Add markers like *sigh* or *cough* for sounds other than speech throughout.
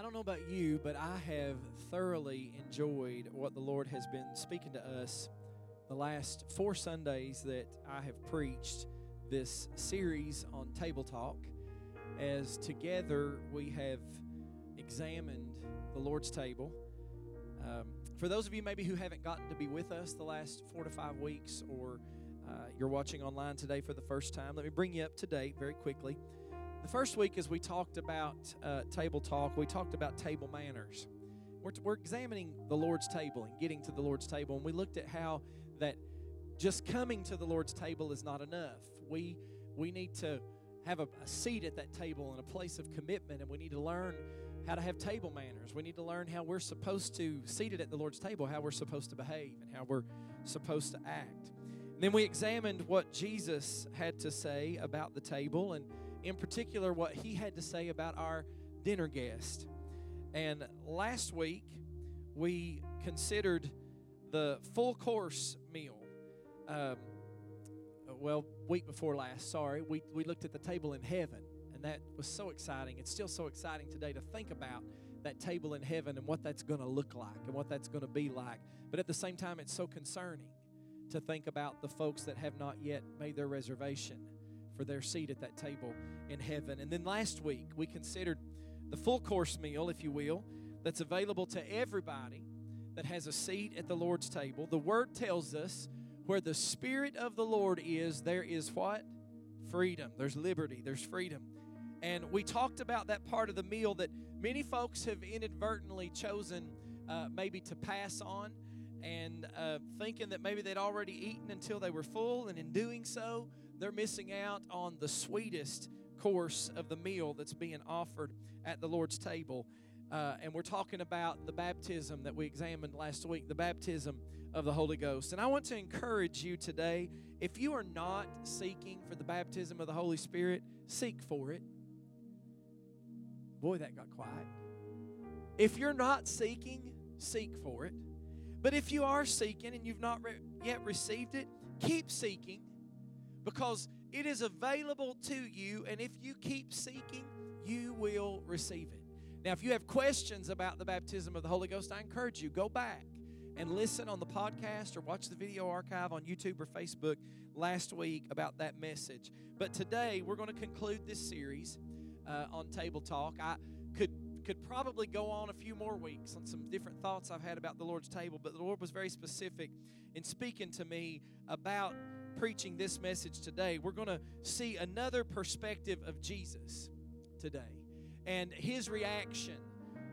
I don't know about you, but I have thoroughly enjoyed what the Lord has been speaking to us the last four Sundays that I have preached this series on Table Talk. As together we have examined the Lord's table. Um, for those of you maybe who haven't gotten to be with us the last four to five weeks, or uh, you're watching online today for the first time, let me bring you up to date very quickly. The first week, as we talked about uh, table talk, we talked about table manners. We're, we're examining the Lord's table and getting to the Lord's table, and we looked at how that just coming to the Lord's table is not enough. We we need to have a, a seat at that table and a place of commitment, and we need to learn how to have table manners. We need to learn how we're supposed to, seated at the Lord's table, how we're supposed to behave and how we're supposed to act. And then we examined what Jesus had to say about the table and in particular, what he had to say about our dinner guest. And last week, we considered the full course meal. Um, well, week before last, sorry, we, we looked at the table in heaven, and that was so exciting. It's still so exciting today to think about that table in heaven and what that's going to look like and what that's going to be like. But at the same time, it's so concerning to think about the folks that have not yet made their reservation for their seat at that table in heaven. And then last week, we considered the full course meal, if you will, that's available to everybody that has a seat at the Lord's table. The word tells us where the Spirit of the Lord is, there is what? Freedom. There's liberty, there's freedom. And we talked about that part of the meal that many folks have inadvertently chosen uh, maybe to pass on and uh, thinking that maybe they'd already eaten until they were full, and in doing so, they're missing out on the sweetest course of the meal that's being offered at the Lord's table. Uh, and we're talking about the baptism that we examined last week, the baptism of the Holy Ghost. And I want to encourage you today if you are not seeking for the baptism of the Holy Spirit, seek for it. Boy, that got quiet. If you're not seeking, seek for it. But if you are seeking and you've not re- yet received it, keep seeking because it is available to you, and if you keep seeking, you will receive it. Now, if you have questions about the baptism of the Holy Ghost, I encourage you go back and listen on the podcast or watch the video archive on YouTube or Facebook last week about that message. But today we're going to conclude this series uh, on Table Talk. I could could probably go on a few more weeks on some different thoughts I've had about the Lord's table, but the Lord was very specific in speaking to me about preaching this message today, we're going to see another perspective of Jesus today and his reaction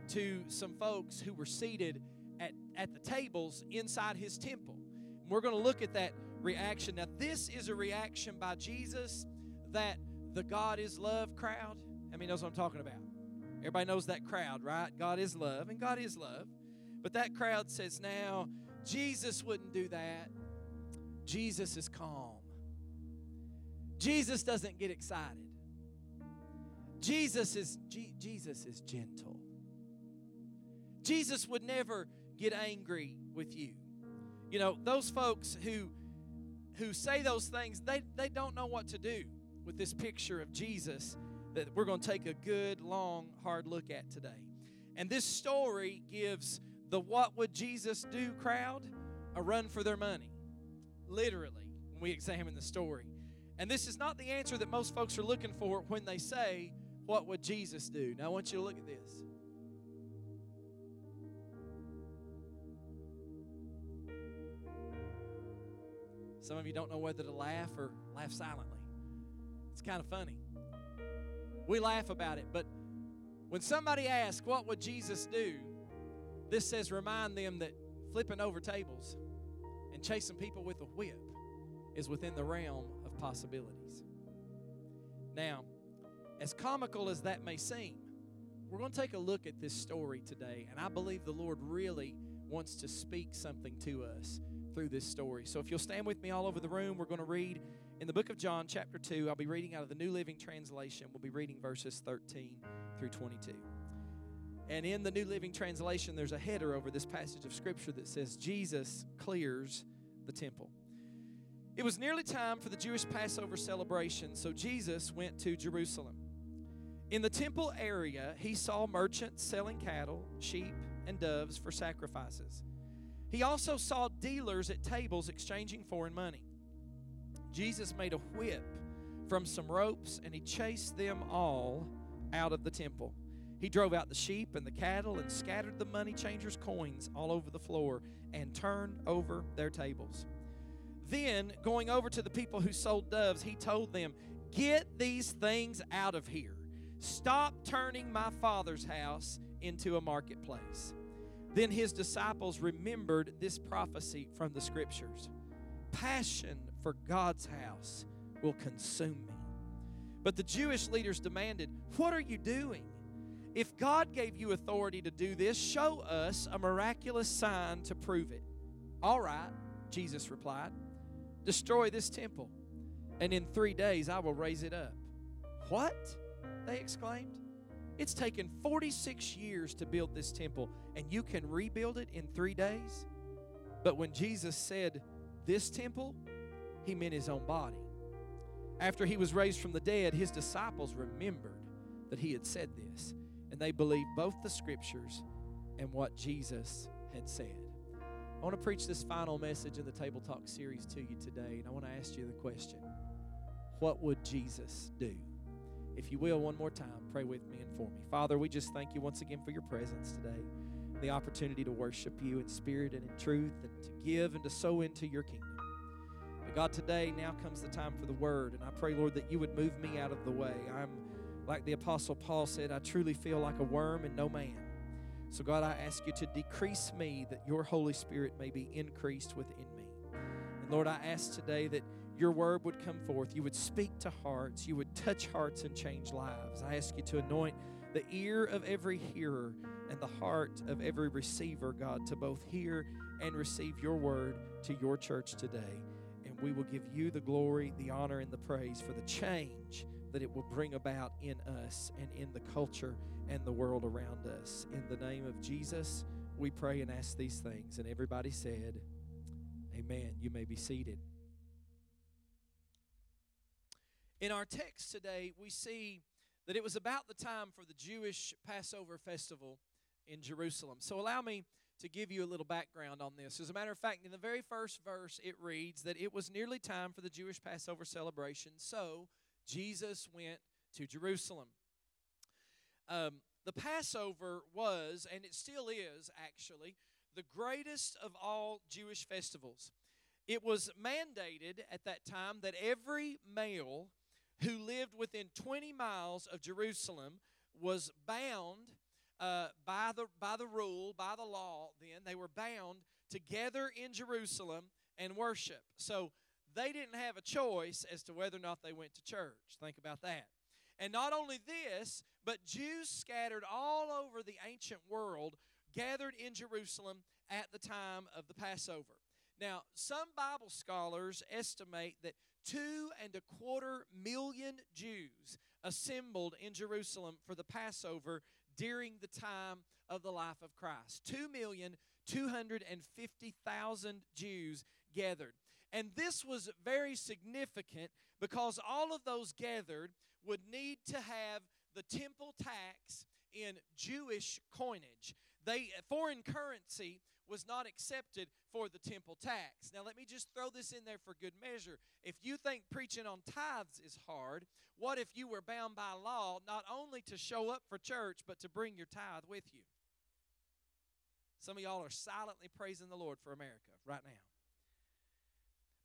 to some folks who were seated at, at the tables inside his temple. And we're going to look at that reaction. Now, this is a reaction by Jesus that the God is love crowd. I mean, knows what I'm talking about? Everybody knows that crowd, right? God is love, and God is love. But that crowd says, now, Jesus wouldn't do that. Jesus is calm. Jesus doesn't get excited. Jesus is G- Jesus is gentle. Jesus would never get angry with you. You know, those folks who who say those things, they, they don't know what to do with this picture of Jesus that we're going to take a good, long, hard look at today. And this story gives the what would Jesus do crowd a run for their money literally, when we examine the story. And this is not the answer that most folks are looking for when they say, What would Jesus do? Now, I want you to look at this. Some of you don't know whether to laugh or laugh silently. It's kind of funny. We laugh about it, but when somebody asks, What would Jesus do? This says, Remind them that flipping over tables and chasing people with a whip is within the realm of possibilities. Now, as comical as that may seem, we're going to take a look at this story today, and I believe the Lord really wants to speak something to us through this story. So if you'll stand with me all over the room, we're going to read in the book of John, chapter 2. I'll be reading out of the New Living Translation. We'll be reading verses 13 through 22. And in the New Living Translation, there's a header over this passage of Scripture that says, Jesus clears the temple. It was nearly time for the Jewish Passover celebration, so Jesus went to Jerusalem. In the temple area, he saw merchants selling cattle, sheep, and doves for sacrifices. He also saw dealers at tables exchanging foreign money. Jesus made a whip from some ropes and he chased them all out of the temple. He drove out the sheep and the cattle and scattered the money changers' coins all over the floor and turned over their tables. Then, going over to the people who sold doves, he told them, Get these things out of here. Stop turning my father's house into a marketplace. Then his disciples remembered this prophecy from the scriptures Passion for God's house will consume me. But the Jewish leaders demanded, What are you doing? If God gave you authority to do this, show us a miraculous sign to prove it. All right, Jesus replied, Destroy this temple, and in three days I will raise it up. What? They exclaimed. It's taken 46 years to build this temple, and you can rebuild it in three days? But when Jesus said, This temple, he meant his own body. After he was raised from the dead, his disciples remembered that he had said this, and they believed both the scriptures and what Jesus had said. I want to preach this final message in the Table Talk series to you today, and I want to ask you the question What would Jesus do? If you will, one more time, pray with me and for me. Father, we just thank you once again for your presence today, the opportunity to worship you in spirit and in truth, and to give and to sow into your kingdom. But God, today now comes the time for the word, and I pray, Lord, that you would move me out of the way. I'm like the Apostle Paul said, I truly feel like a worm and no man. So, God, I ask you to decrease me that your Holy Spirit may be increased within me. And Lord, I ask today that your word would come forth. You would speak to hearts. You would touch hearts and change lives. I ask you to anoint the ear of every hearer and the heart of every receiver, God, to both hear and receive your word to your church today. And we will give you the glory, the honor, and the praise for the change that it will bring about in us and in the culture and the world around us. In the name of Jesus, we pray and ask these things. And everybody said, Amen. You may be seated. In our text today, we see that it was about the time for the Jewish Passover festival in Jerusalem. So allow me to give you a little background on this. As a matter of fact, in the very first verse, it reads that it was nearly time for the Jewish Passover celebration, so Jesus went to Jerusalem. Um, the Passover was, and it still is actually, the greatest of all Jewish festivals. It was mandated at that time that every male who lived within 20 miles of Jerusalem was bound uh, by, the, by the rule, by the law, then, they were bound to gather in Jerusalem and worship. So they didn't have a choice as to whether or not they went to church. Think about that. And not only this, but Jews scattered all over the ancient world gathered in Jerusalem at the time of the Passover. Now, some Bible scholars estimate that two and a quarter million Jews assembled in Jerusalem for the Passover during the time of the life of Christ. Two million two hundred and fifty thousand Jews gathered. And this was very significant because all of those gathered would need to have the temple tax in Jewish coinage. They foreign currency was not accepted for the temple tax. Now, let me just throw this in there for good measure. If you think preaching on tithes is hard, what if you were bound by law not only to show up for church, but to bring your tithe with you? Some of y'all are silently praising the Lord for America right now.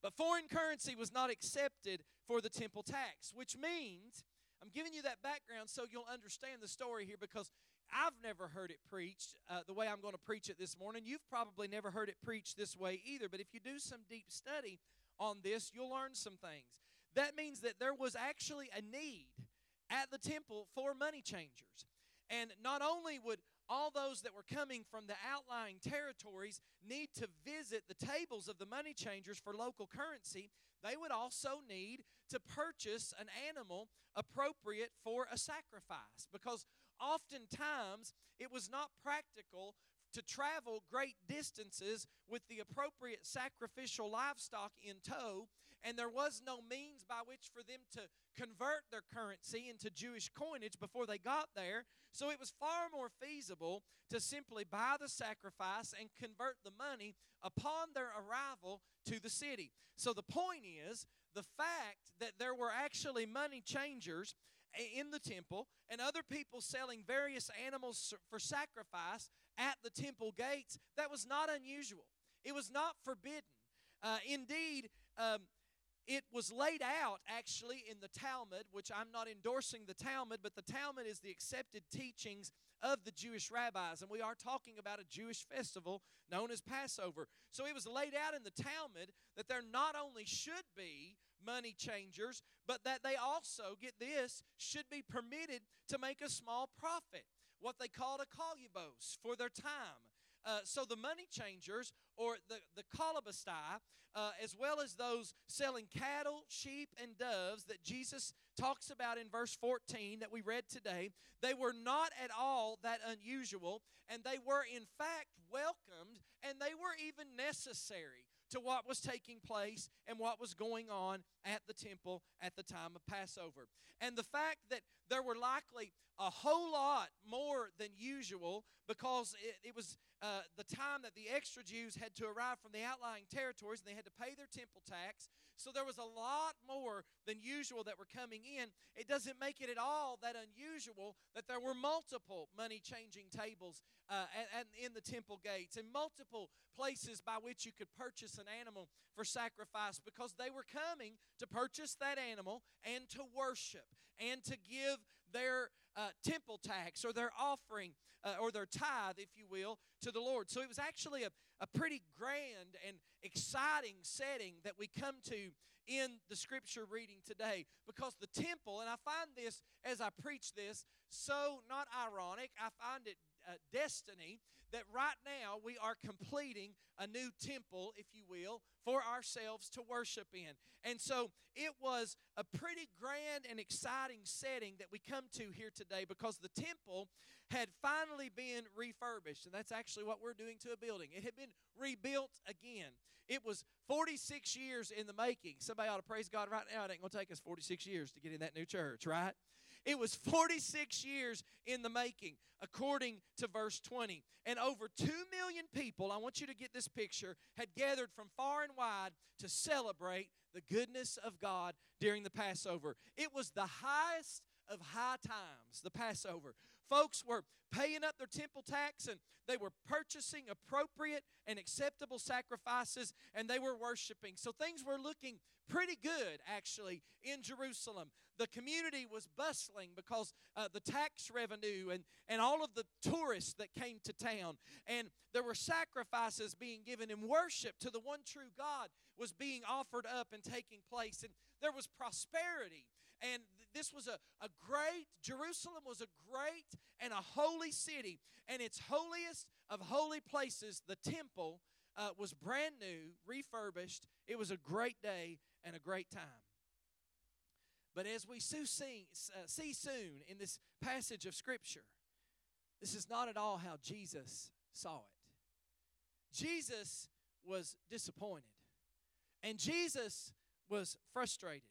But foreign currency was not accepted for the temple tax, which means I'm giving you that background so you'll understand the story here because I've never heard it preached uh, the way I'm going to preach it this morning. You've probably never heard it preached this way either. But if you do some deep study on this, you'll learn some things. That means that there was actually a need at the temple for money changers. And not only would all those that were coming from the outlying territories need to visit the tables of the money changers for local currency, they would also need to purchase an animal appropriate for a sacrifice because oftentimes it was not practical to travel great distances with the appropriate sacrificial livestock in tow, and there was no means by which for them to convert their currency into Jewish coinage before they got there. So it was far more feasible to simply buy the sacrifice and convert the money upon their arrival to the city. So the point is the fact that there were actually money changers in the temple and other people selling various animals for sacrifice at the temple gates, that was not unusual. It was not forbidden. Uh, indeed, um, it was laid out actually in the Talmud, which I'm not endorsing the Talmud, but the Talmud is the accepted teachings of the Jewish rabbis. And we are talking about a Jewish festival known as Passover. So it was laid out in the Talmud that there not only should be money changers, but that they also, get this, should be permitted to make a small profit, what they called a kolubos for their time. Uh, so the money changers or the, the kollubistai, uh, as well as those selling cattle, sheep, and doves that Jesus talks about in verse 14 that we read today, they were not at all that unusual, and they were in fact welcomed, and they were even necessary to what was taking place and what was going on at the temple at the time of Passover. And the fact that there were likely a whole lot more than usual because it, it was uh, the time that the extra Jews had to arrive from the outlying territories and they had to pay their temple tax. So there was a lot more than usual that were coming in. It doesn't make it at all that unusual that there were multiple money changing tables uh, and, and in the temple gates and multiple places by which you could purchase an animal for sacrifice because they were coming to purchase that animal and to worship and to give their uh, temple tax or their offering uh, or their tithe, if you will, to the Lord. So it was actually a, a pretty grand and exciting setting that we come to in the scripture reading today because the temple, and I find this as I preach this so not ironic, I find it uh, destiny that right now we are completing a new temple, if you will, for ourselves to worship in. And so it was a pretty grand and exciting setting that we come to here today because the temple had finally been refurbished. And that's actually what we're doing to a building. It had been rebuilt again. It was 46 years in the making. Somebody ought to praise God right now. It ain't going to take us 46 years to get in that new church, right? It was 46 years in the making, according to verse 20. And over 2 million people, I want you to get this picture, had gathered from far and wide to celebrate the goodness of God during the Passover. It was the highest of high times, the Passover. Folks were paying up their temple tax and they were purchasing appropriate and acceptable sacrifices and they were worshiping. So things were looking pretty good, actually, in Jerusalem. The community was bustling because uh, the tax revenue and, and all of the tourists that came to town. And there were sacrifices being given, and worship to the one true God was being offered up and taking place. And there was prosperity. And this was a, a great, Jerusalem was a great and a holy city. And its holiest of holy places, the temple, uh, was brand new, refurbished. It was a great day and a great time. But as we see, uh, see soon in this passage of Scripture, this is not at all how Jesus saw it. Jesus was disappointed, and Jesus was frustrated.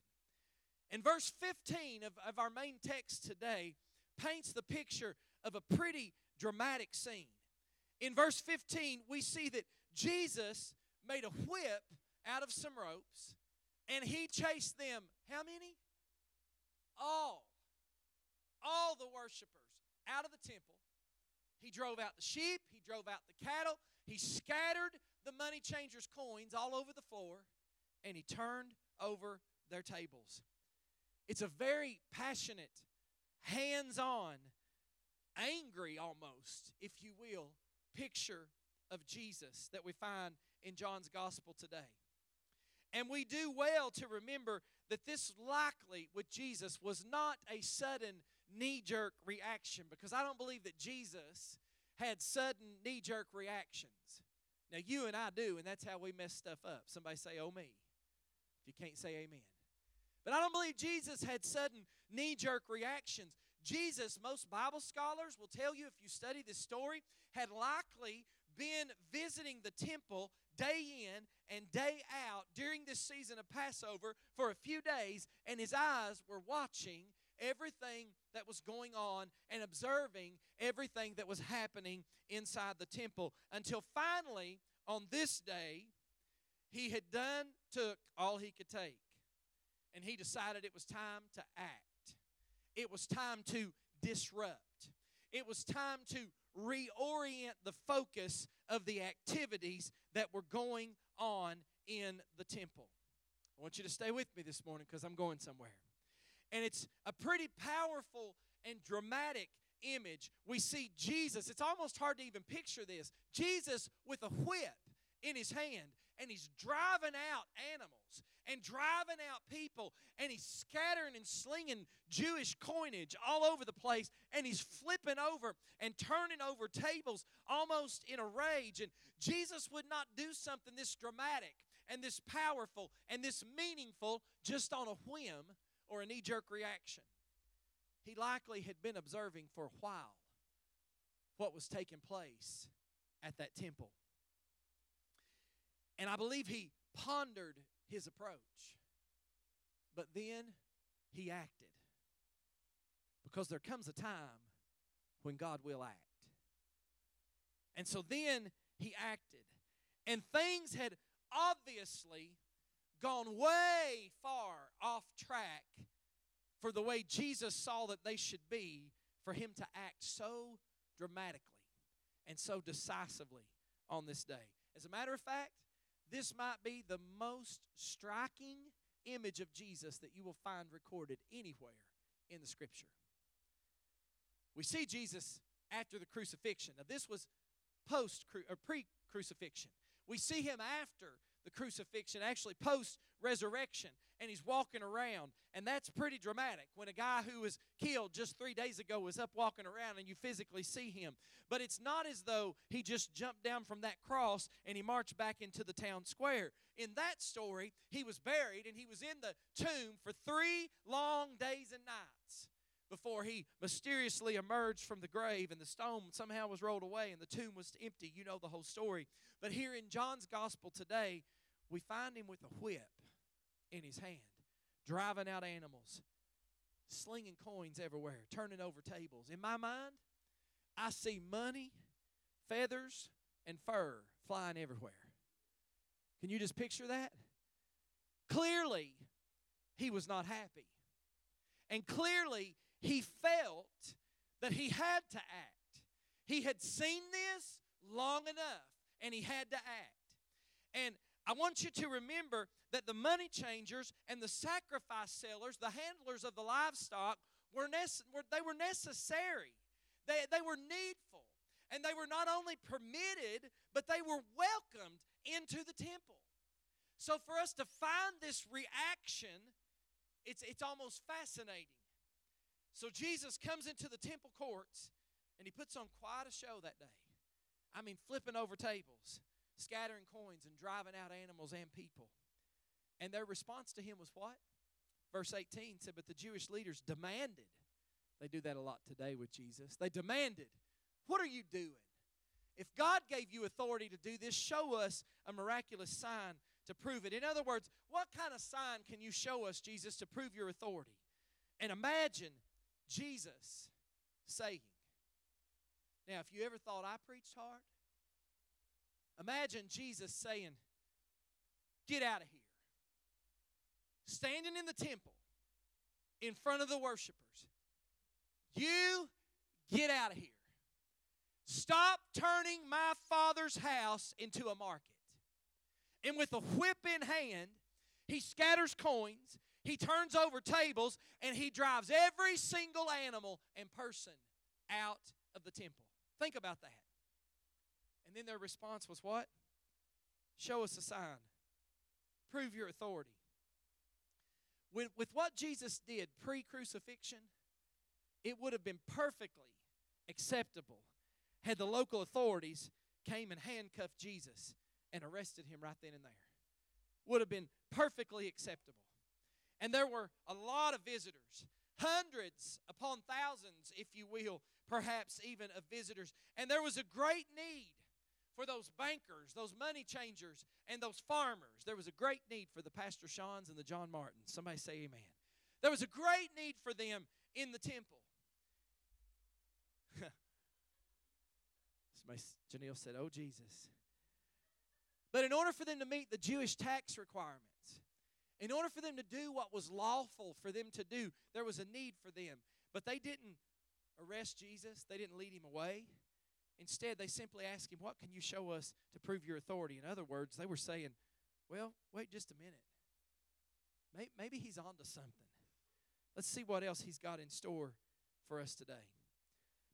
And verse 15 of, of our main text today paints the picture of a pretty dramatic scene. In verse 15, we see that Jesus made a whip out of some ropes and he chased them. How many? All. All the worshipers out of the temple. He drove out the sheep, he drove out the cattle, he scattered the money changers' coins all over the floor, and he turned over their tables. It's a very passionate, hands on, angry almost, if you will, picture of Jesus that we find in John's gospel today. And we do well to remember that this likely with Jesus was not a sudden knee jerk reaction because I don't believe that Jesus had sudden knee jerk reactions. Now, you and I do, and that's how we mess stuff up. Somebody say, Oh, me. If you can't say amen. But I don't believe Jesus had sudden knee jerk reactions. Jesus, most Bible scholars will tell you if you study this story, had likely been visiting the temple day in and day out during this season of Passover for a few days, and his eyes were watching everything that was going on and observing everything that was happening inside the temple until finally on this day he had done took all he could take and he decided it was time to act it was time to disrupt it was time to reorient the focus of the activities that were going on in the temple i want you to stay with me this morning because i'm going somewhere and it's a pretty powerful and dramatic image. We see Jesus. It's almost hard to even picture this. Jesus with a whip in his hand, and he's driving out animals and driving out people, and he's scattering and slinging Jewish coinage all over the place, and he's flipping over and turning over tables almost in a rage. And Jesus would not do something this dramatic and this powerful and this meaningful just on a whim or a knee jerk reaction. He likely had been observing for a while what was taking place at that temple. And I believe he pondered his approach. But then he acted. Because there comes a time when God will act. And so then he acted. And things had obviously gone way far off track for the way Jesus saw that they should be for him to act so dramatically and so decisively on this day. As a matter of fact, this might be the most striking image of Jesus that you will find recorded anywhere in the scripture. We see Jesus after the crucifixion. Now this was post or pre crucifixion. We see him after the crucifixion, actually post resurrection, and he's walking around. And that's pretty dramatic when a guy who was killed just three days ago was up walking around and you physically see him. But it's not as though he just jumped down from that cross and he marched back into the town square. In that story, he was buried and he was in the tomb for three long days and nights before he mysteriously emerged from the grave and the stone somehow was rolled away and the tomb was empty. You know the whole story. But here in John's gospel today, we find him with a whip in his hand, driving out animals, slinging coins everywhere, turning over tables. In my mind, I see money, feathers, and fur flying everywhere. Can you just picture that? Clearly, he was not happy. And clearly, he felt that he had to act. He had seen this long enough and he had to act. And I want you to remember that the money changers and the sacrifice sellers, the handlers of the livestock, were, nece- were they were necessary. They, they were needful. And they were not only permitted, but they were welcomed into the temple. So for us to find this reaction, it's, it's almost fascinating. So Jesus comes into the temple courts and he puts on quite a show that day. I mean, flipping over tables, scattering coins, and driving out animals and people. And their response to him was what? Verse 18 said, But the Jewish leaders demanded, they do that a lot today with Jesus. They demanded, What are you doing? If God gave you authority to do this, show us a miraculous sign to prove it. In other words, what kind of sign can you show us, Jesus, to prove your authority? And imagine Jesus saying, Now, if you ever thought I preached hard, imagine Jesus saying, Get out of here. Standing in the temple in front of the worshipers. You get out of here. Stop turning my father's house into a market. And with a whip in hand, he scatters coins, he turns over tables and he drives every single animal and person out of the temple. Think about that. And then their response was what? Show us a sign. Prove your authority. With, with what Jesus did pre crucifixion, it would have been perfectly acceptable had the local authorities came and handcuffed Jesus and arrested him right then and there. Would have been perfectly acceptable. And there were a lot of visitors, hundreds upon thousands, if you will, perhaps even of visitors. And there was a great need for those bankers, those money changers, and those farmers. There was a great need for the Pastor Shawns and the John Martins. Somebody say amen. There was a great need for them in the temple. *laughs* Somebody, Janelle said, Oh, Jesus. But in order for them to meet the Jewish tax requirements, in order for them to do what was lawful for them to do, there was a need for them. But they didn't arrest Jesus, they didn't lead him away. Instead, they simply asked him, What can you show us to prove your authority? In other words, they were saying, Well, wait just a minute. Maybe he's on to something. Let's see what else he's got in store for us today.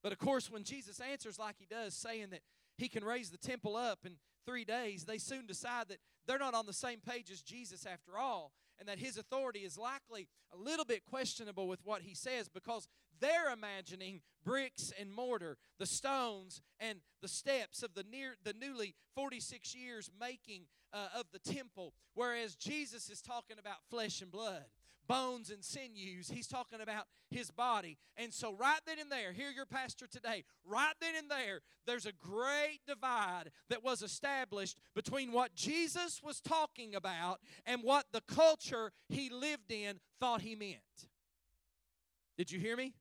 But of course, when Jesus answers like he does, saying that he can raise the temple up in three days, they soon decide that they're not on the same page as Jesus after all, and that his authority is likely a little bit questionable with what he says because they're imagining bricks and mortar, the stones and the steps of the near the newly 46 years making uh, of the temple, whereas Jesus is talking about flesh and blood bones and sinews. He's talking about his body. And so, right then and there, hear your pastor today, right then and there, there's a great divide that was established between what Jesus was talking about and what the culture he lived in thought he meant. Did you hear me?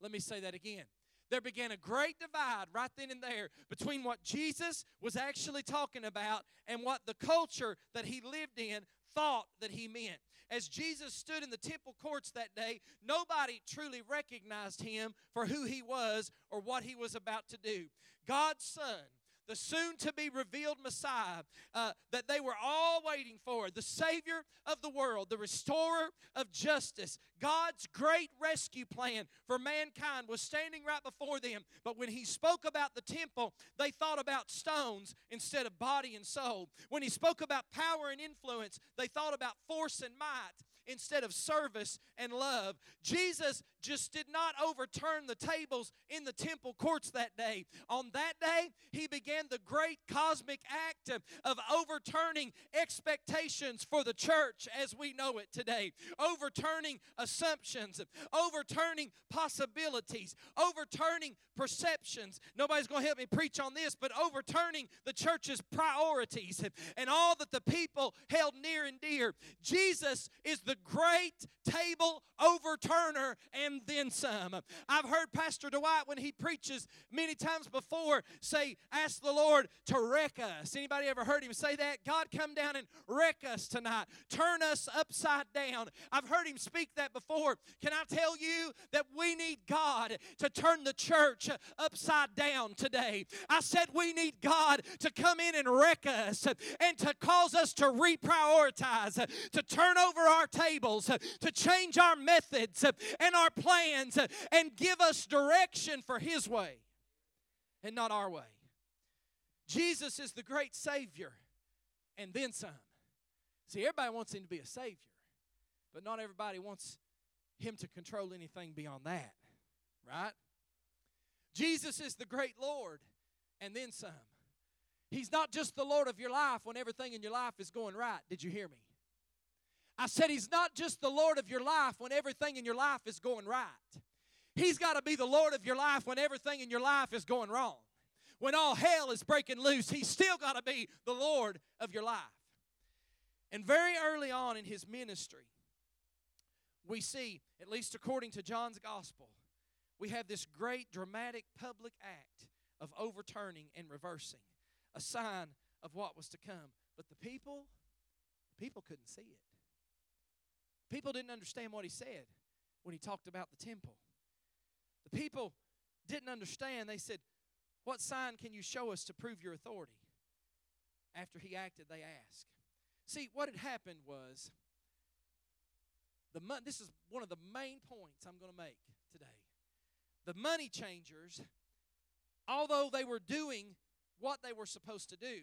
Let me say that again. There began a great divide right then and there between what Jesus was actually talking about and what the culture that he lived in thought that he meant. As Jesus stood in the temple courts that day, nobody truly recognized him for who he was or what he was about to do. God's Son, the soon to be revealed Messiah uh, that they were all waiting for, the Savior of the world, the restorer of justice. God's great rescue plan for mankind was standing right before them. But when He spoke about the temple, they thought about stones instead of body and soul. When He spoke about power and influence, they thought about force and might instead of service and love. Jesus just did not overturn the tables in the temple courts that day. On that day, he began the great cosmic act of overturning expectations for the church as we know it today, overturning assumptions, overturning possibilities, overturning perceptions. Nobody's going to help me preach on this, but overturning the church's priorities and all that the people held near and dear. Jesus is the great table overturner and then some. I've heard Pastor Dwight when he preaches many times before say, Ask the Lord to wreck us. Anybody ever heard him say that? God, come down and wreck us tonight. Turn us upside down. I've heard him speak that before. Can I tell you that we need God to turn the church upside down today? I said we need God to come in and wreck us and to cause us to reprioritize, to turn over our tables, uh, to change our methods uh, and our plans uh, and give us direction for His way and not our way. Jesus is the great Savior and then some. See, everybody wants Him to be a Savior, but not everybody wants Him to control anything beyond that, right? Jesus is the great Lord and then some. He's not just the Lord of your life when everything in your life is going right. Did you hear me? I said, He's not just the Lord of your life when everything in your life is going right. He's got to be the Lord of your life when everything in your life is going wrong. When all hell is breaking loose, He's still got to be the Lord of your life. And very early on in His ministry, we see, at least according to John's Gospel, we have this great dramatic public act of overturning and reversing, a sign of what was to come. But the people, people couldn't see it. People didn't understand what he said when he talked about the temple. The people didn't understand. They said, What sign can you show us to prove your authority? After he acted, they asked. See, what had happened was, the mo- this is one of the main points I'm going to make today. The money changers, although they were doing what they were supposed to do,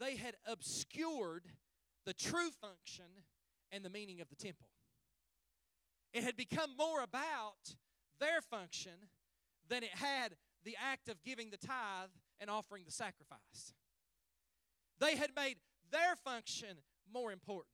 they had obscured the true function and the meaning of the temple. It had become more about their function than it had the act of giving the tithe and offering the sacrifice. They had made their function more important,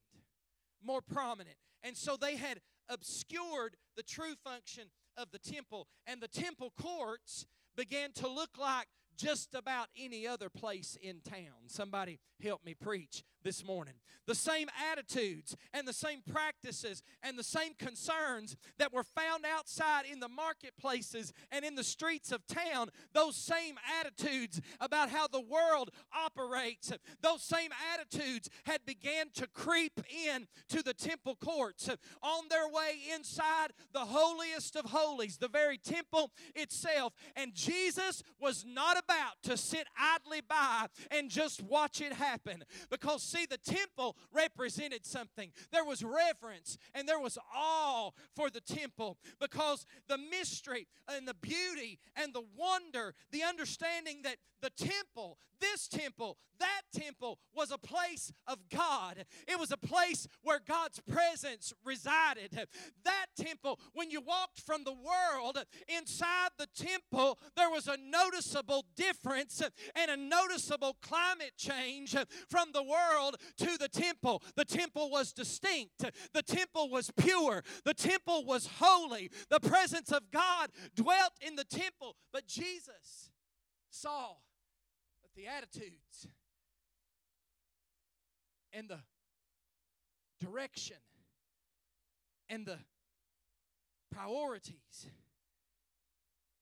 more prominent. And so they had obscured the true function of the temple. And the temple courts began to look like just about any other place in town. Somebody help me preach this morning. The same attitudes and the same practices and the same concerns that were found outside in the marketplaces and in the streets of town, those same attitudes about how the world operates, those same attitudes had began to creep in to the temple courts on their way inside the holiest of holies, the very temple itself. And Jesus was not about to sit idly by and just watch it happen because see, the temple represented something. There was reverence and there was awe for the temple because the mystery and the beauty and the wonder, the understanding that the temple, this temple, that temple was a place of God. It was a place where God's presence resided. That temple, when you walked from the world inside the temple, there was a noticeable difference and a noticeable climate change from the world to the temple. The temple was distinct, the temple was pure, the temple was holy. The presence of God dwelt in the temple. But Jesus saw that the attitudes and the direction and the priorities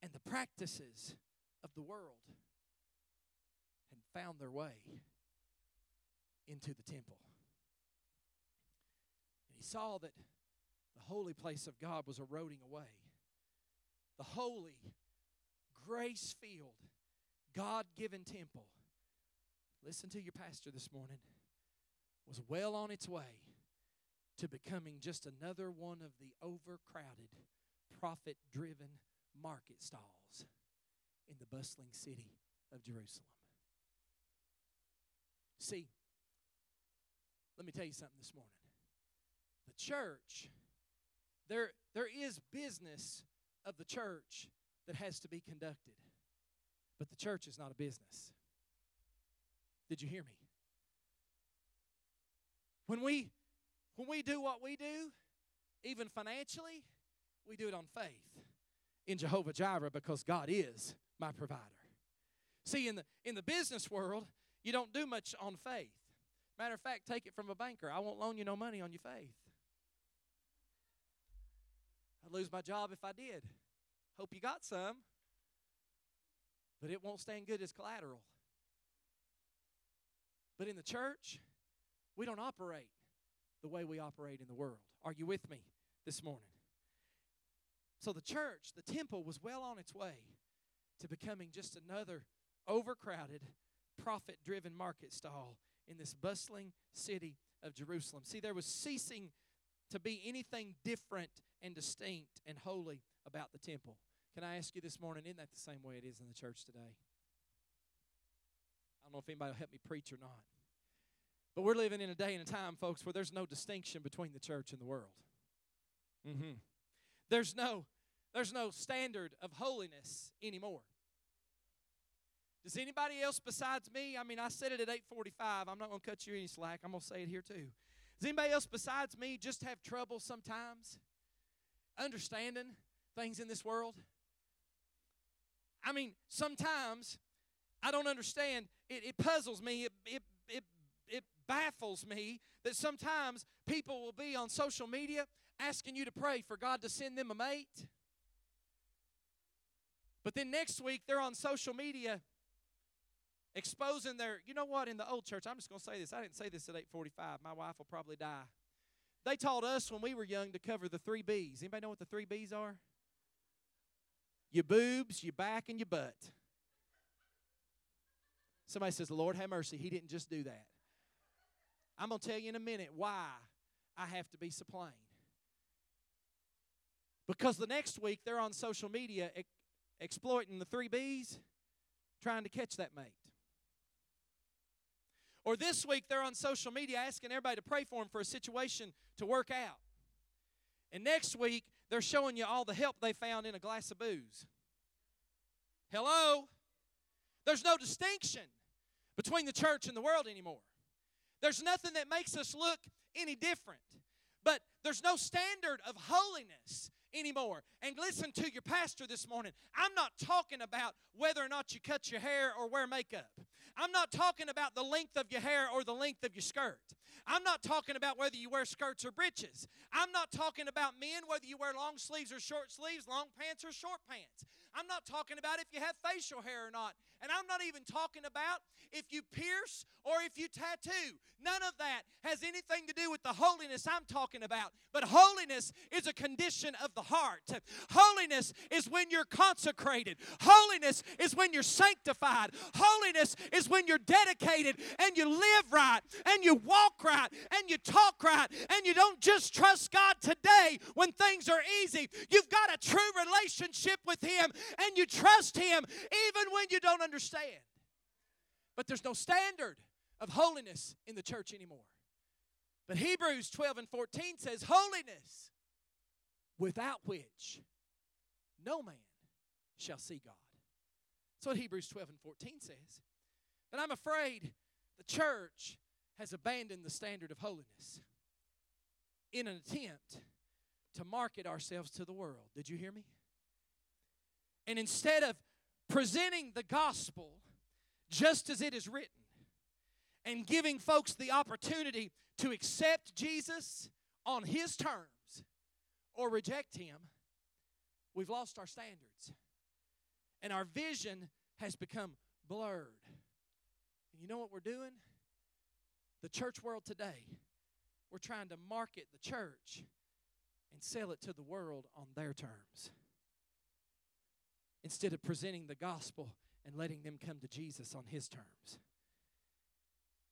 and the practices of the world had found their way into the temple. And he saw that the holy place of God was eroding away. The holy, grace filled, God given temple, listen to your pastor this morning, was well on its way to becoming just another one of the overcrowded, profit driven market stalls in the bustling city of Jerusalem. See, let me tell you something this morning. The church, there, there is business of the church that has to be conducted, but the church is not a business. Did you hear me? When we when we do what we do, even financially, we do it on faith in Jehovah Jireh because God is my provider. See, in the in the business world, you don't do much on faith. Matter of fact, take it from a banker. I won't loan you no money on your faith. I'd lose my job if I did. Hope you got some, but it won't stand good as collateral. But in the church, we don't operate the way we operate in the world. Are you with me this morning? So the church, the temple, was well on its way to becoming just another overcrowded, profit driven market stall in this bustling city of Jerusalem. See, there was ceasing to be anything different and distinct and holy about the temple. Can I ask you this morning, isn't that the same way it is in the church today? I don't know if anybody will help me preach or not. But we're living in a day and a time, folks, where there's no distinction between the church and the world. Mm-hmm. There's no there's no standard of holiness anymore. Does anybody else besides me? I mean, I said it at 8:45. I'm not going to cut you any slack. I'm going to say it here too. Does anybody else besides me just have trouble sometimes understanding things in this world? I mean, sometimes I don't understand. It, it puzzles me. It, it, it, it baffles me that sometimes people will be on social media asking you to pray for God to send them a mate. But then next week they're on social media exposing their you know what in the old church i'm just going to say this i didn't say this at 845 my wife will probably die. They taught us when we were young to cover the three b's. Anybody know what the three b's are? Your boobs your back and your butt. Somebody says lord have mercy. He didn't just do that. I'm going to tell you in a minute why i have to be so plain. Because the next week they're on social media exploiting the three b's trying to catch that mate or this week, they're on social media asking everybody to pray for them for a situation to work out. And next week, they're showing you all the help they found in a glass of booze. Hello? There's no distinction between the church and the world anymore. There's nothing that makes us look any different. But there's no standard of holiness anymore. And listen to your pastor this morning. I'm not talking about whether or not you cut your hair or wear makeup. I'm not talking about the length of your hair or the length of your skirt. I'm not talking about whether you wear skirts or breeches. I'm not talking about men, whether you wear long sleeves or short sleeves, long pants or short pants. I'm not talking about if you have facial hair or not. And I'm not even talking about if you pierce or if you tattoo. None of that has anything to do with the holiness I'm talking about. But holiness is a condition of the heart. Holiness is when you're consecrated. Holiness is when you're sanctified. Holiness is when you're dedicated and you live right and you walk right and you talk right and you don't just trust God today when things are easy. You've got a true relationship with Him and you trust Him even when you don't understand. But there's no standard of holiness in the church anymore. But Hebrews 12 and 14 says, Holiness without which no man shall see God. That's what Hebrews 12 and 14 says. But I'm afraid the church has abandoned the standard of holiness in an attempt to market ourselves to the world. Did you hear me? And instead of presenting the gospel just as it is written and giving folks the opportunity to accept Jesus on his terms or reject him, we've lost our standards. And our vision has become blurred. You know what we're doing? The church world today, we're trying to market the church and sell it to the world on their terms instead of presenting the gospel and letting them come to Jesus on His terms.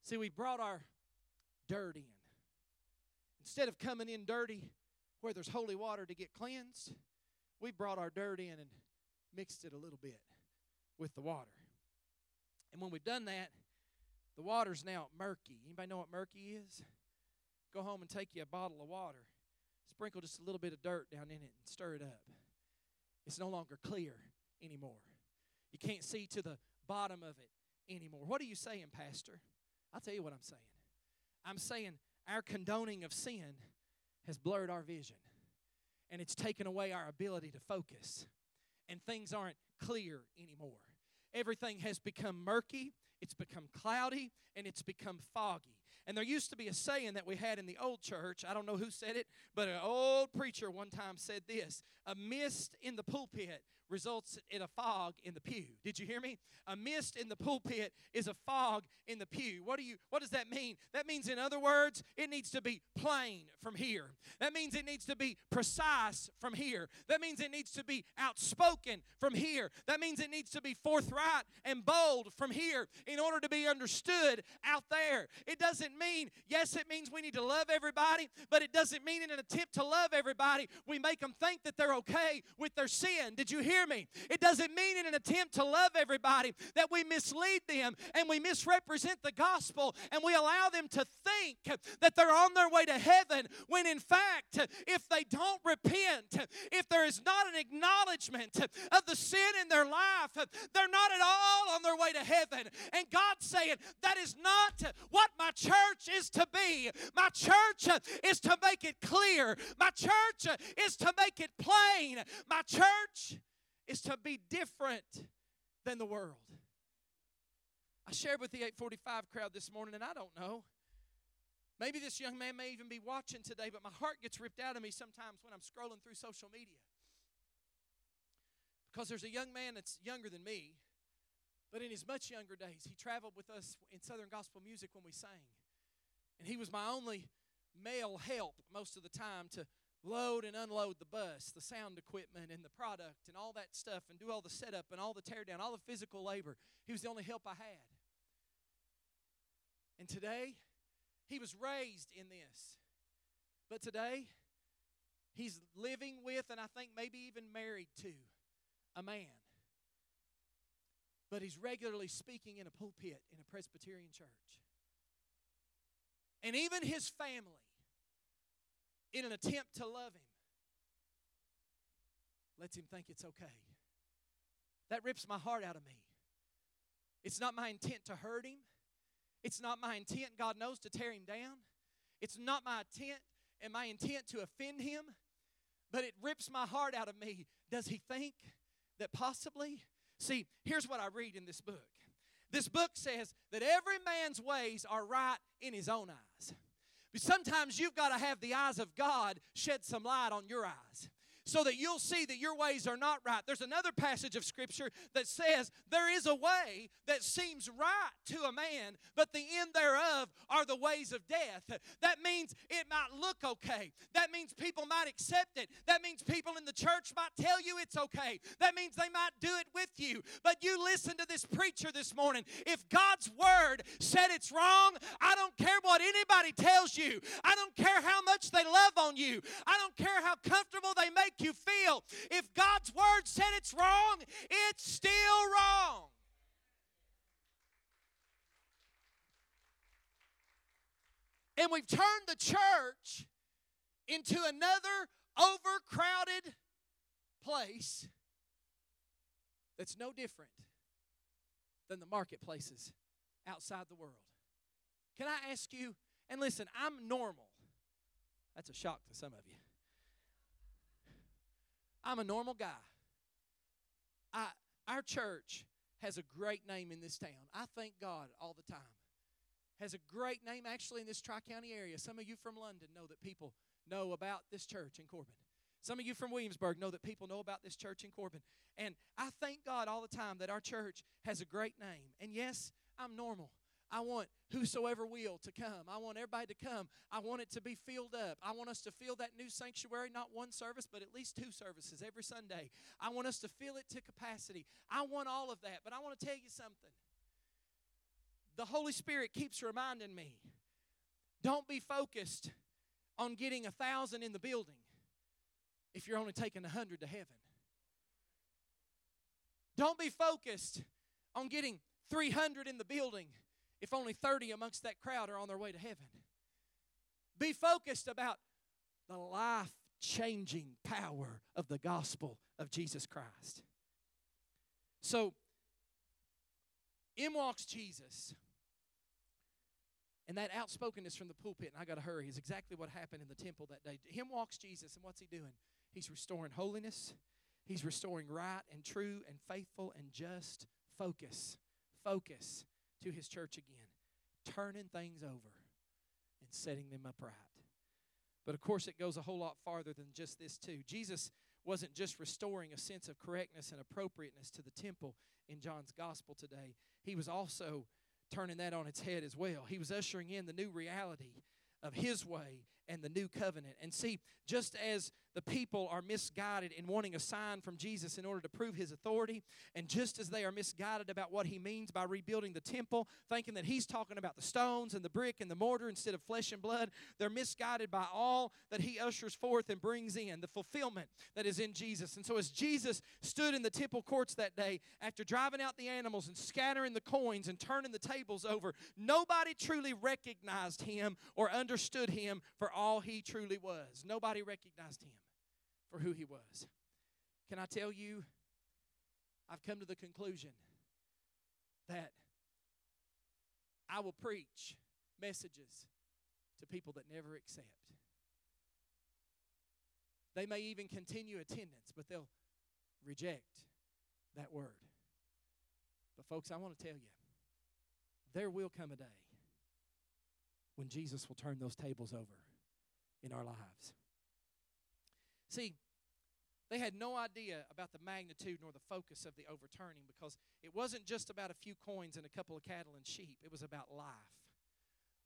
See, we brought our dirt in. Instead of coming in dirty where there's holy water to get cleansed, we brought our dirt in and mixed it a little bit with the water. And when we've done that, the water's now murky. Anybody know what murky is? Go home and take you a bottle of water. Sprinkle just a little bit of dirt down in it and stir it up. It's no longer clear anymore. You can't see to the bottom of it anymore. What are you saying, Pastor? I'll tell you what I'm saying. I'm saying our condoning of sin has blurred our vision, and it's taken away our ability to focus, and things aren't clear anymore. Everything has become murky, it's become cloudy, and it's become foggy. And there used to be a saying that we had in the old church. I don't know who said it, but an old preacher one time said this A mist in the pulpit results in a fog in the pew. Did you hear me? A mist in the pulpit is a fog in the pew. What do you what does that mean? That means in other words, it needs to be plain from here. That means it needs to be precise from here. That means it needs to be outspoken from here. That means it needs to be forthright and bold from here in order to be understood out there. It doesn't mean yes, it means we need to love everybody, but it doesn't mean in an attempt to love everybody, we make them think that they're okay with their sin. Did you hear hear me. It doesn't mean in an attempt to love everybody that we mislead them and we misrepresent the gospel and we allow them to think that they're on their way to heaven when in fact, if they don't repent, if there is not an acknowledgement of the sin in their life, they're not at all on their way to heaven. And God's saying, that is not what my church is to be. My church is to make it clear. My church is to make it plain. My church is to be different than the world. I shared with the 845 crowd this morning, and I don't know. Maybe this young man may even be watching today, but my heart gets ripped out of me sometimes when I'm scrolling through social media. Because there's a young man that's younger than me, but in his much younger days, he traveled with us in Southern Gospel Music when we sang. And he was my only male help most of the time to load and unload the bus, the sound equipment and the product and all that stuff and do all the setup and all the teardown, all the physical labor. He was the only help I had. And today, he was raised in this. But today, he's living with and I think maybe even married to a man. But he's regularly speaking in a pulpit in a Presbyterian church. And even his family in an attempt to love him lets him think it's okay. That rips my heart out of me. It's not my intent to hurt him. It's not my intent, God knows, to tear him down. It's not my intent and my intent to offend him, but it rips my heart out of me. Does he think that possibly? See, here's what I read in this book. This book says that every man's ways are right in his own eyes. But sometimes you've got to have the eyes of God shed some light on your eyes so that you'll see that your ways are not right. There's another passage of Scripture that says there is a way that seems right to a man, but the end thereof are the ways of death. That means it might look okay. That means people might accept it. That means people in the church might tell you it's okay. That means they might do it with you. But you listen to this preacher this morning. If God's word said it's wrong, I don't care what anybody tells you. I don't care how much they love on you. I don't care how comfortable they make you feel. If God's word said it's wrong, it's still wrong. And we've turned the church into another overcrowded place that's no different than the marketplaces outside the world. Can I ask you? And listen, I'm normal. That's a shock to some of you. I'm a normal guy. I, our church has a great name in this town. I thank God all the time. Has a great name actually in this Tri County area. Some of you from London know that people know about this church in Corbin. Some of you from Williamsburg know that people know about this church in Corbin. And I thank God all the time that our church has a great name. And yes, I'm normal. I want whosoever will to come. I want everybody to come. I want it to be filled up. I want us to fill that new sanctuary, not one service, but at least two services every Sunday. I want us to fill it to capacity. I want all of that. But I want to tell you something. The Holy Spirit keeps reminding me don't be focused on getting a thousand in the building if you're only taking a hundred to heaven. Don't be focused on getting 300 in the building if only 30 amongst that crowd are on their way to heaven. Be focused about the life changing power of the gospel of Jesus Christ. So, in walks Jesus. And that outspokenness from the pulpit, and I got to hurry, is exactly what happened in the temple that day. Him walks Jesus, and what's he doing? He's restoring holiness, he's restoring right and true and faithful and just focus. Focus to his church again, turning things over and setting them upright. But of course, it goes a whole lot farther than just this, too. Jesus wasn't just restoring a sense of correctness and appropriateness to the temple in John's gospel today, he was also turning that on its head as well. He was ushering in the new reality of his way and the new covenant. And see, just as the people are misguided in wanting a sign from Jesus in order to prove his authority, and just as they are misguided about what he means by rebuilding the temple, thinking that he's talking about the stones and the brick and the mortar instead of flesh and blood, they're misguided by all that he ushers forth and brings in, the fulfillment that is in Jesus. And so, as Jesus stood in the temple courts that day, after driving out the animals and scattering the coins and turning the tables over, nobody truly recognized him or understood him for all he truly was. Nobody recognized him for who he was. Can I tell you, I've come to the conclusion that I will preach messages to people that never accept. They may even continue attendance, but they'll reject that word. But, folks, I want to tell you there will come a day when Jesus will turn those tables over in our lives. See, they had no idea about the magnitude nor the focus of the overturning because it wasn't just about a few coins and a couple of cattle and sheep, it was about life.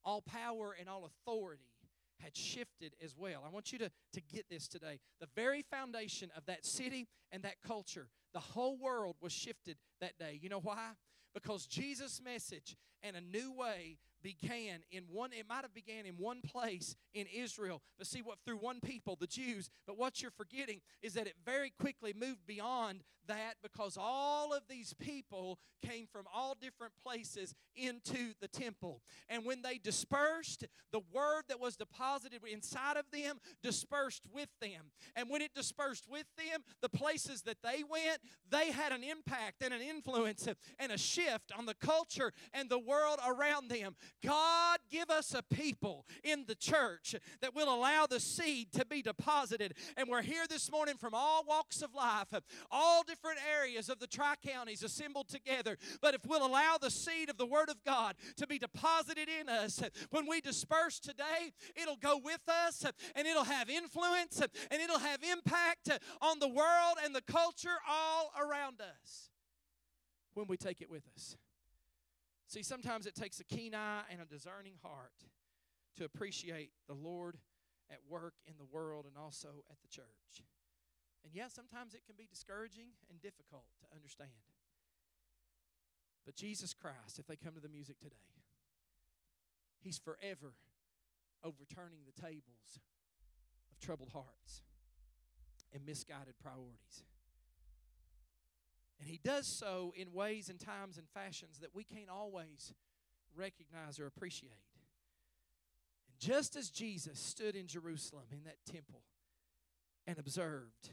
All power and all authority had shifted as well. I want you to, to get this today. The very foundation of that city and that culture, the whole world was shifted that day. You know why? Because Jesus' message and a new way began in one it might have began in one place in Israel but see what through one people the Jews. But what you're forgetting is that it very quickly moved beyond that because all of these people came from all different places into the temple. And when they dispersed the word that was deposited inside of them dispersed with them. And when it dispersed with them the places that they went they had an impact and an influence and a shift on the culture and the world around them God, give us a people in the church that will allow the seed to be deposited. And we're here this morning from all walks of life, all different areas of the Tri Counties assembled together. But if we'll allow the seed of the Word of God to be deposited in us, when we disperse today, it'll go with us and it'll have influence and it'll have impact on the world and the culture all around us when we take it with us. See, sometimes it takes a keen eye and a discerning heart to appreciate the Lord at work in the world and also at the church. And yes, sometimes it can be discouraging and difficult to understand. But Jesus Christ, if they come to the music today, He's forever overturning the tables of troubled hearts and misguided priorities. And he does so in ways and times and fashions that we can't always recognize or appreciate. And just as Jesus stood in Jerusalem in that temple and observed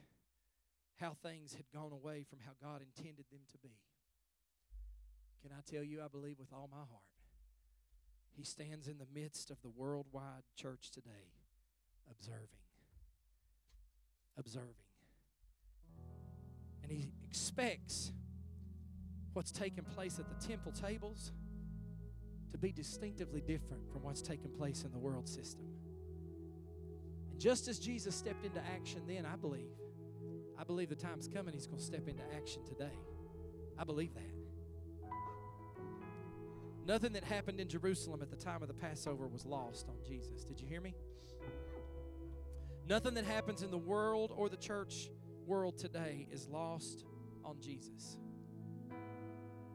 how things had gone away from how God intended them to be, can I tell you, I believe with all my heart, he stands in the midst of the worldwide church today, observing. Observing. And he expects what's taking place at the temple tables to be distinctively different from what's taking place in the world system. And just as Jesus stepped into action then, I believe, I believe the time's coming he's going to step into action today. I believe that. Nothing that happened in Jerusalem at the time of the Passover was lost on Jesus. Did you hear me? Nothing that happens in the world or the church world today is lost on Jesus.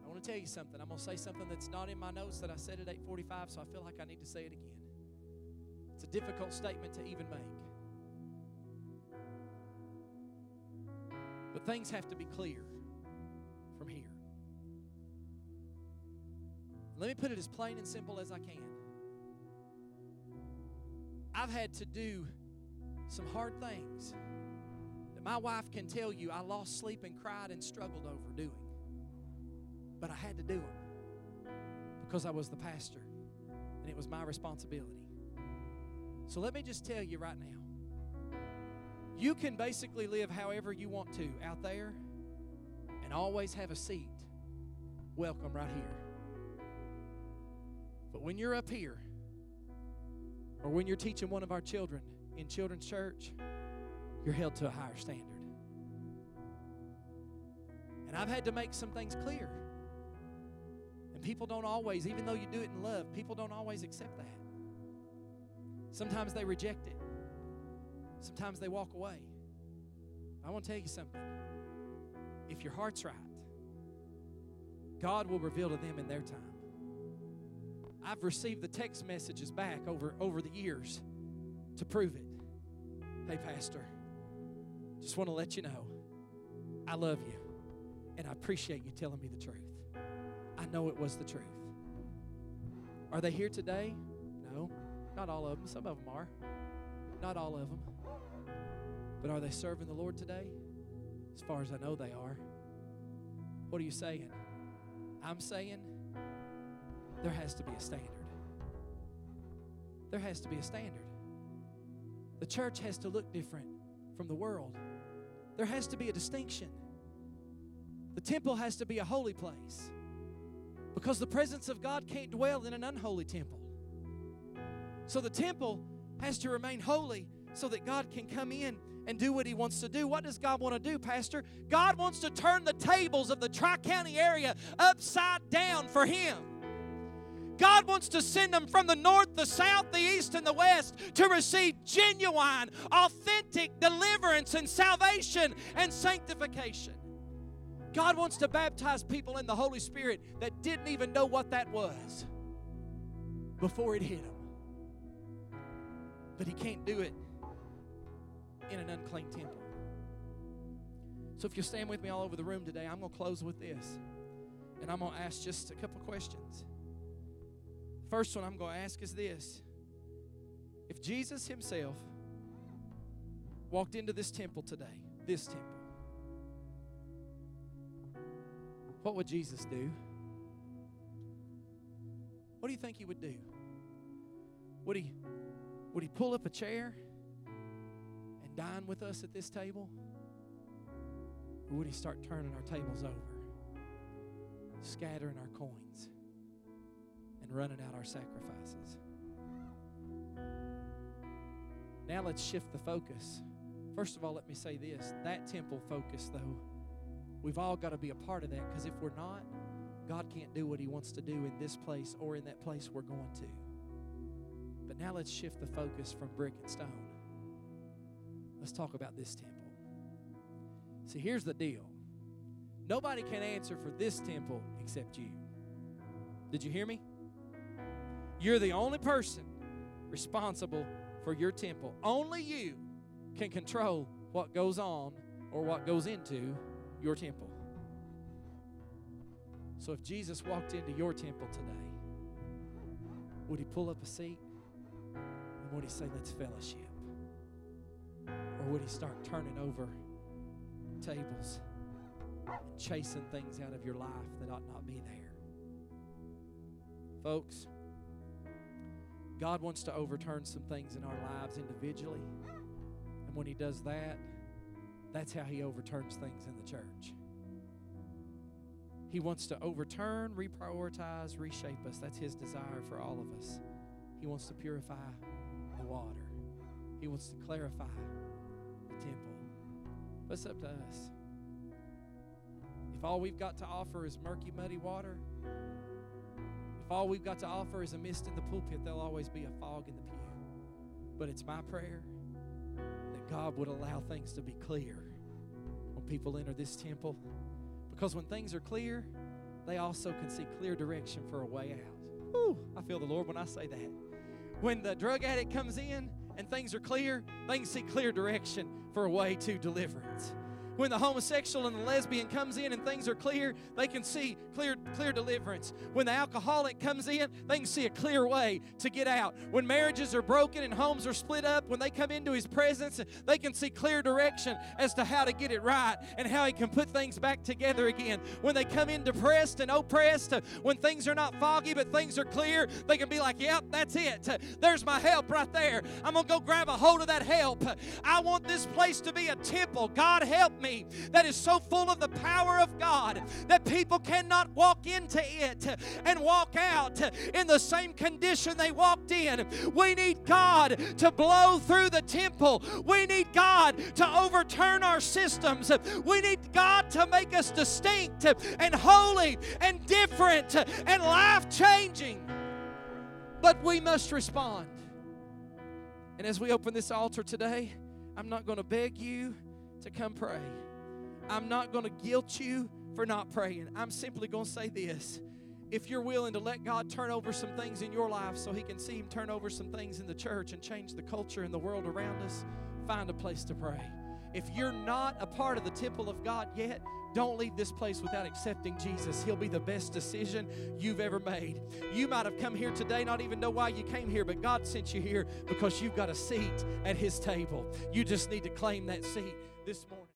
I want to tell you something. I'm going to say something that's not in my notes that I said at 8:45, so I feel like I need to say it again. It's a difficult statement to even make. But things have to be clear from here. Let me put it as plain and simple as I can. I've had to do some hard things my wife can tell you I lost sleep and cried and struggled over doing. But I had to do them because I was the pastor and it was my responsibility. So let me just tell you right now you can basically live however you want to out there and always have a seat. Welcome right here. But when you're up here, or when you're teaching one of our children in children's church, you're held to a higher standard. And I've had to make some things clear. And people don't always, even though you do it in love, people don't always accept that. Sometimes they reject it, sometimes they walk away. I want to tell you something. If your heart's right, God will reveal to them in their time. I've received the text messages back over, over the years to prove it. Hey, Pastor, just want to let you know I love you and I appreciate you telling me the truth. I know it was the truth. Are they here today? No, not all of them. Some of them are. Not all of them. But are they serving the Lord today? As far as I know, they are. What are you saying? I'm saying there has to be a standard. There has to be a standard. The church has to look different from the world. There has to be a distinction. The temple has to be a holy place because the presence of God can't dwell in an unholy temple. So the temple has to remain holy so that God can come in and do what He wants to do. What does God want to do, Pastor? God wants to turn the tables of the Tri County area upside down for Him. God wants to send them from the north, the south, the east, and the west to receive genuine, authentic deliverance and salvation and sanctification. God wants to baptize people in the Holy Spirit that didn't even know what that was before it hit them. But He can't do it in an unclean temple. So if you'll stand with me all over the room today, I'm going to close with this. And I'm going to ask just a couple questions. First one I'm going to ask is this If Jesus Himself walked into this temple today, this temple, what would Jesus do? what do you think he would do? Would he would he pull up a chair and dine with us at this table? Or would he start turning our tables over, scattering our coins, and running out our sacrifices? Now let's shift the focus. First of all, let me say this that temple focus, though, we've all got to be a part of that because if we're not, God can't do what He wants to do in this place or in that place we're going to. But now let's shift the focus from brick and stone. Let's talk about this temple. See, here's the deal nobody can answer for this temple except you. Did you hear me? You're the only person responsible for your temple. Only you can control what goes on or what goes into your temple. So if Jesus walked into your temple today, would he pull up a seat and would he say, Let's fellowship? Or would he start turning over tables and chasing things out of your life that ought not be there? Folks, God wants to overturn some things in our lives individually. And when He does that, that's how He overturns things in the church. He wants to overturn, reprioritize, reshape us. That's His desire for all of us. He wants to purify the water, He wants to clarify the temple. It's up to us. If all we've got to offer is murky, muddy water, all we've got to offer is a mist in the pulpit, there'll always be a fog in the pew. But it's my prayer that God would allow things to be clear when people enter this temple. Because when things are clear, they also can see clear direction for a way out. Ooh, I feel the Lord when I say that. When the drug addict comes in and things are clear, they can see clear direction for a way to deliverance. When the homosexual and the lesbian comes in and things are clear, they can see clear clear deliverance. When the alcoholic comes in, they can see a clear way to get out. When marriages are broken and homes are split up, when they come into his presence, they can see clear direction as to how to get it right and how he can put things back together again. When they come in depressed and oppressed, when things are not foggy but things are clear, they can be like, "Yep, that's it. There's my help right there. I'm going to go grab a hold of that help. I want this place to be a temple. God help me me that is so full of the power of God that people cannot walk into it and walk out in the same condition they walked in. We need God to blow through the temple. We need God to overturn our systems. We need God to make us distinct and holy and different and life changing. But we must respond. And as we open this altar today, I'm not going to beg you to come pray. I'm not going to guilt you for not praying. I'm simply going to say this. If you're willing to let God turn over some things in your life so He can see Him turn over some things in the church and change the culture and the world around us, find a place to pray. If you're not a part of the temple of God yet, don't leave this place without accepting Jesus. He'll be the best decision you've ever made. You might have come here today, not even know why you came here, but God sent you here because you've got a seat at His table. You just need to claim that seat this morning.